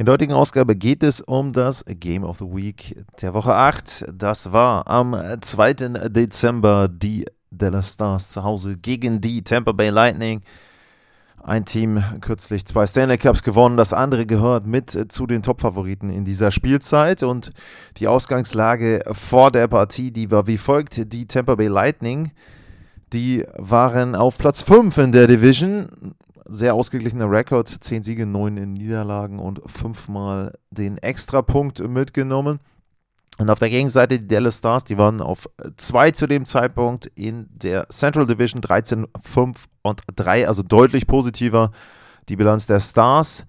In der heutigen Ausgabe geht es um das Game of the Week der Woche 8. Das war am 2. Dezember die Dallas Stars zu Hause gegen die Tampa Bay Lightning. Ein Team kürzlich zwei Stanley Cups gewonnen, das andere gehört mit zu den Top-Favoriten in dieser Spielzeit. Und die Ausgangslage vor der Partie, die war wie folgt: Die Tampa Bay Lightning, die waren auf Platz 5 in der Division, sehr ausgeglichener Rekord, 10 Siege, 9 in Niederlagen und 5 mal den Extrapunkt mitgenommen. Und auf der Gegenseite die Dallas Stars, die waren auf 2 zu dem Zeitpunkt in der Central Division, 13, 5 und 3, also deutlich positiver die Bilanz der Stars.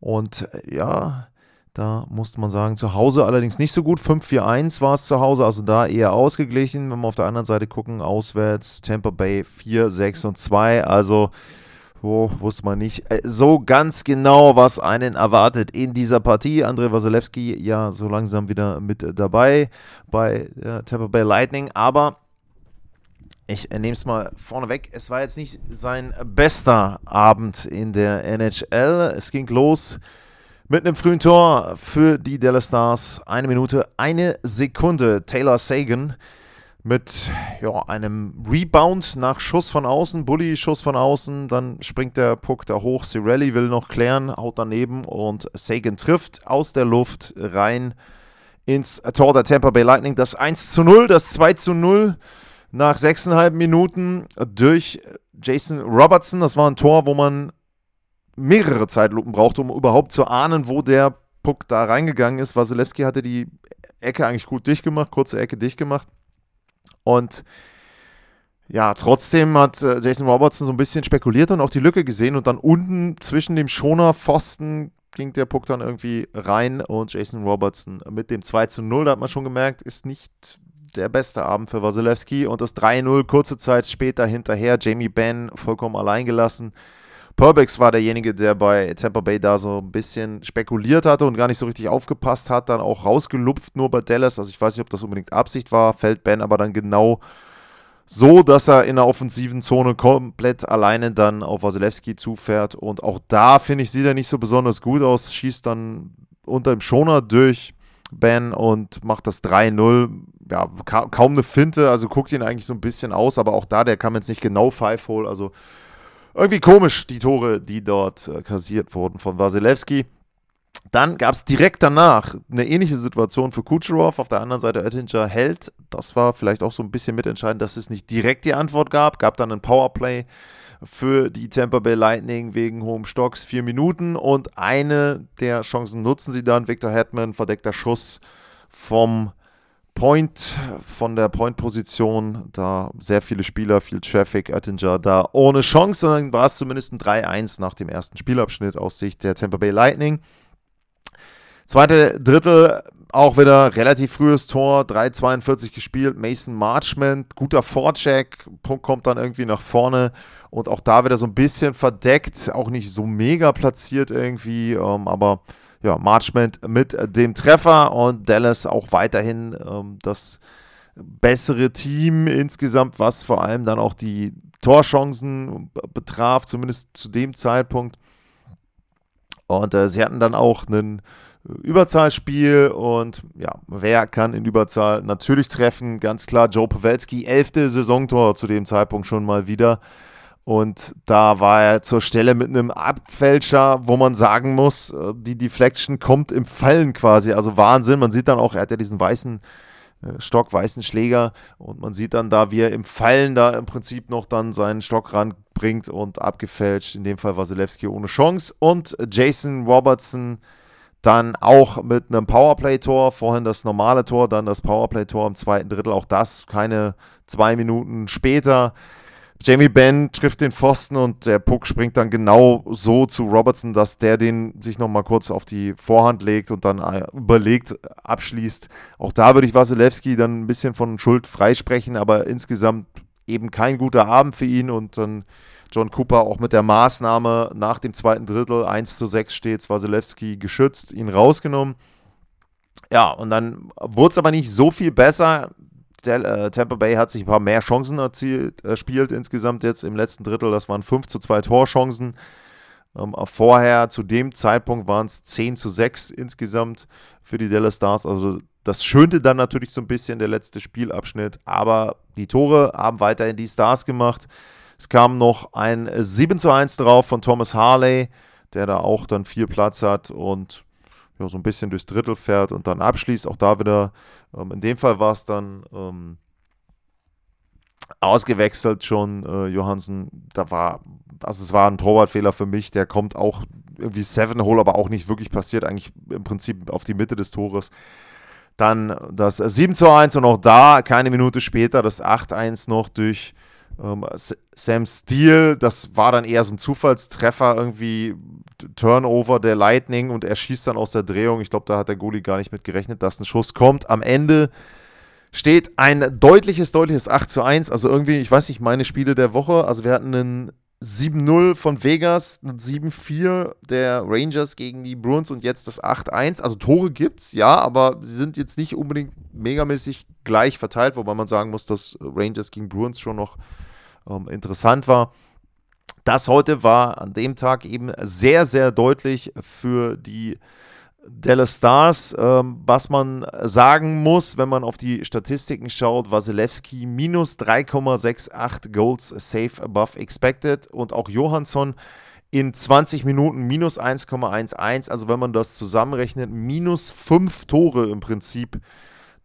Und ja, da musste man sagen, zu Hause allerdings nicht so gut. 5-4-1 war es zu Hause, also da eher ausgeglichen. Wenn wir auf der anderen Seite gucken, auswärts Tampa Bay 4, 6 und 2. Also wo wusste man nicht äh, so ganz genau, was einen erwartet in dieser Partie. Andrei Wasilewski ja so langsam wieder mit dabei bei äh, Tampa Bay Lightning, aber ich nehme es mal vorneweg. Es war jetzt nicht sein bester Abend in der NHL. Es ging los mit einem frühen Tor für die Dallas Stars. Eine Minute, eine Sekunde. Taylor Sagan mit ja, einem Rebound nach Schuss von außen, Bully Schuss von außen, dann springt der Puck da hoch, Cirelli will noch klären, haut daneben und Sagan trifft aus der Luft rein ins Tor der Tampa Bay Lightning. Das 1 zu 0, das 2 zu 0 nach 6,5 Minuten durch Jason Robertson. Das war ein Tor, wo man mehrere Zeitlupen brauchte, um überhaupt zu ahnen, wo der Puck da reingegangen ist. Wasilewski hatte die Ecke eigentlich gut dicht gemacht, kurze Ecke dicht gemacht. Und ja, trotzdem hat äh, Jason Robertson so ein bisschen spekuliert und auch die Lücke gesehen und dann unten zwischen dem Schonerpfosten ging der Puck dann irgendwie rein und Jason Robertson mit dem 2 zu 0, da hat man schon gemerkt, ist nicht der beste Abend für Wasilewski und das 3-0 kurze Zeit später hinterher, Jamie Benn vollkommen allein gelassen. Perbix war derjenige, der bei Tampa Bay da so ein bisschen spekuliert hatte und gar nicht so richtig aufgepasst hat, dann auch rausgelupft nur bei Dallas. Also ich weiß nicht, ob das unbedingt Absicht war, fällt Ben aber dann genau so, dass er in der offensiven Zone komplett alleine dann auf Wasilewski zufährt. Und auch da, finde ich, sieht er nicht so besonders gut aus, schießt dann unter dem Schoner durch Ben und macht das 3-0. Ja, ka kaum eine Finte, also guckt ihn eigentlich so ein bisschen aus, aber auch da, der kam jetzt nicht genau Five-Hole, also irgendwie komisch, die Tore, die dort äh, kassiert wurden von Wasilewski. Dann gab es direkt danach eine ähnliche Situation für Kucherov. Auf der anderen Seite Oettinger hält. Das war vielleicht auch so ein bisschen mitentscheidend, dass es nicht direkt die Antwort gab. Gab dann ein Powerplay für die Tampa Bay Lightning wegen hohem Stocks. Vier Minuten und eine der Chancen nutzen sie dann. Victor Hetman, verdeckter Schuss vom Point, von der Point-Position, da sehr viele Spieler, viel Traffic, Oettinger da ohne Chance, dann war es zumindest ein 3-1 nach dem ersten Spielabschnitt aus Sicht der Tampa Bay Lightning. Zweite Drittel auch wieder relativ frühes Tor, 3,42 gespielt. Mason Marchment, guter Vorcheck, Punkt kommt dann irgendwie nach vorne und auch da wieder so ein bisschen verdeckt, auch nicht so mega platziert irgendwie, ähm, aber ja, Marchment mit dem Treffer und Dallas auch weiterhin ähm, das bessere Team insgesamt, was vor allem dann auch die Torchancen betraf, zumindest zu dem Zeitpunkt. Und äh, sie hatten dann auch einen Überzahlspiel und ja, wer kann in Überzahl natürlich treffen? Ganz klar, Joe Pawelski, elfte Saisontor zu dem Zeitpunkt schon mal wieder. Und da war er zur Stelle mit einem Abfälscher, wo man sagen muss, äh, die Deflection kommt im Fallen quasi. Also Wahnsinn. Man sieht dann auch, er hat ja diesen weißen äh, Stock, weißen Schläger und man sieht dann da, wie er im Fallen da im Prinzip noch dann seinen Stock ranbringt und abgefälscht. In dem Fall Wasilewski ohne Chance. Und Jason Robertson dann auch mit einem Powerplay-Tor. Vorhin das normale Tor, dann das Powerplay-Tor im zweiten Drittel. Auch das keine zwei Minuten später. Jamie Benn trifft den Pfosten und der Puck springt dann genau so zu Robertson, dass der den sich nochmal kurz auf die Vorhand legt und dann äh, überlegt abschließt. Auch da würde ich Wasilewski dann ein bisschen von Schuld freisprechen, aber insgesamt eben kein guter Abend für ihn und dann John Cooper auch mit der Maßnahme nach dem zweiten Drittel 1 zu 6 steht, Wasilewski geschützt, ihn rausgenommen. Ja, und dann wurde es aber nicht so viel besser. Äh, Tampa Bay hat sich ein paar mehr Chancen erzielt, erspielt insgesamt jetzt im letzten Drittel. Das waren 5 zu 2 Torchancen. Ähm, vorher, zu dem Zeitpunkt, waren es 10 zu 6 insgesamt für die Dallas Stars. Also das schönte dann natürlich so ein bisschen der letzte Spielabschnitt. Aber die Tore haben weiterhin die Stars gemacht. Es kam noch ein 7 zu 1 drauf von Thomas Harley, der da auch dann viel Platz hat und ja, so ein bisschen durchs Drittel fährt und dann abschließt. Auch da wieder, ähm, in dem Fall war es dann ähm, ausgewechselt schon, äh, Johansen. Da war, also es war ein Torwartfehler für mich, der kommt auch irgendwie Seven Hole, aber auch nicht wirklich passiert, eigentlich im Prinzip auf die Mitte des Tores. Dann das 7 zu 1 und auch da, keine Minute später, das 8-1 noch durch ähm, Sam Steele, das war dann eher so ein Zufallstreffer, irgendwie Turnover der Lightning und er schießt dann aus der Drehung. Ich glaube, da hat der Goalie gar nicht mit gerechnet, dass ein Schuss kommt. Am Ende steht ein deutliches, deutliches 8 zu 1. Also irgendwie, ich weiß nicht, meine Spiele der Woche. Also wir hatten einen 7-0 von Vegas, ein 7-4 der Rangers gegen die Bruins und jetzt das 8-1. Also Tore gibt's, ja, aber sie sind jetzt nicht unbedingt megamäßig gleich verteilt, wobei man sagen muss, dass Rangers gegen Bruins schon noch ähm, interessant war. Das heute war an dem Tag eben sehr, sehr deutlich für die Dallas Stars, ähm, was man sagen muss, wenn man auf die Statistiken schaut, Wasilewski minus 3,68 Goals safe above expected und auch Johansson in 20 Minuten minus 1,11. Also wenn man das zusammenrechnet, minus 5 Tore im Prinzip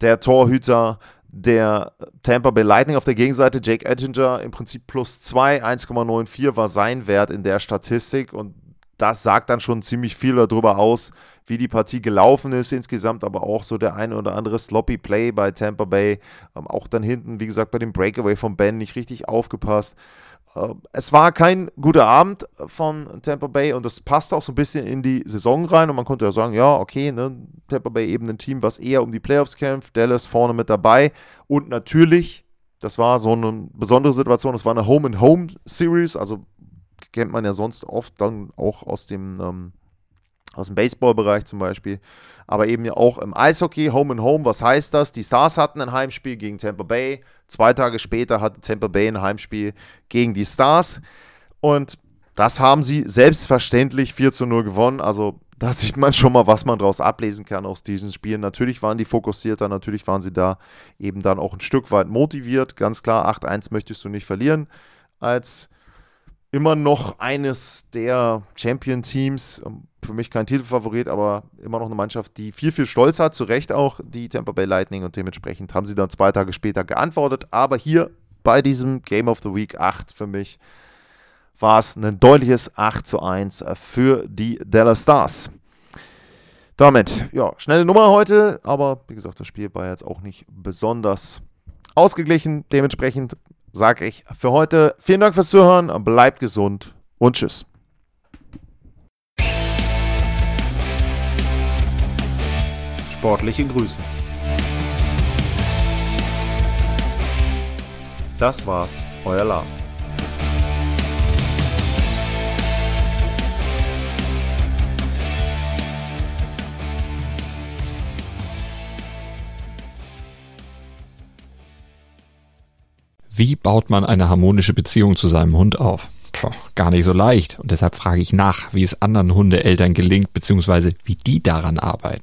der Torhüter der Tampa Bay Lightning auf der Gegenseite, Jake Edginger im Prinzip plus 2, 1,94 war sein Wert in der Statistik und das sagt dann schon ziemlich viel darüber aus, wie die Partie gelaufen ist insgesamt, aber auch so der eine oder andere sloppy Play bei Tampa Bay. Ähm, auch dann hinten, wie gesagt, bei dem Breakaway von Ben nicht richtig aufgepasst. Äh, es war kein guter Abend von Tampa Bay und das passt auch so ein bisschen in die Saison rein und man konnte ja sagen, ja, okay, ne, Tampa Bay eben ein Team, was eher um die Playoffs kämpft, Dallas vorne mit dabei und natürlich, das war so eine besondere Situation, das war eine Home-and-Home-Series, also kennt man ja sonst oft dann auch aus dem ähm, aus dem Baseballbereich zum Beispiel, aber eben auch im Eishockey, Home and Home. Was heißt das? Die Stars hatten ein Heimspiel gegen Tampa Bay. Zwei Tage später hatte Tampa Bay ein Heimspiel gegen die Stars. Und das haben sie selbstverständlich 4 zu 0 gewonnen. Also da sieht man schon mal, was man daraus ablesen kann aus diesen Spielen. Natürlich waren die fokussierter, natürlich waren sie da eben dann auch ein Stück weit motiviert. Ganz klar, 8-1 möchtest du nicht verlieren als immer noch eines der Champion-Teams. Für mich kein Titelfavorit, aber immer noch eine Mannschaft, die viel, viel Stolz hat. Zu Recht auch die Tampa Bay Lightning und dementsprechend haben sie dann zwei Tage später geantwortet. Aber hier bei diesem Game of the Week 8 für mich war es ein deutliches 8 zu 1 für die Dallas Stars. Damit, ja, schnelle Nummer heute, aber wie gesagt, das Spiel war jetzt auch nicht besonders ausgeglichen. Dementsprechend sage ich für heute vielen Dank fürs Zuhören, bleibt gesund und tschüss. Sportliche Grüße. Das war's, euer Lars. Wie baut man eine harmonische Beziehung zu seinem Hund auf? Puh, gar nicht so leicht. Und deshalb frage ich nach, wie es anderen Hundeeltern gelingt, beziehungsweise wie die daran arbeiten.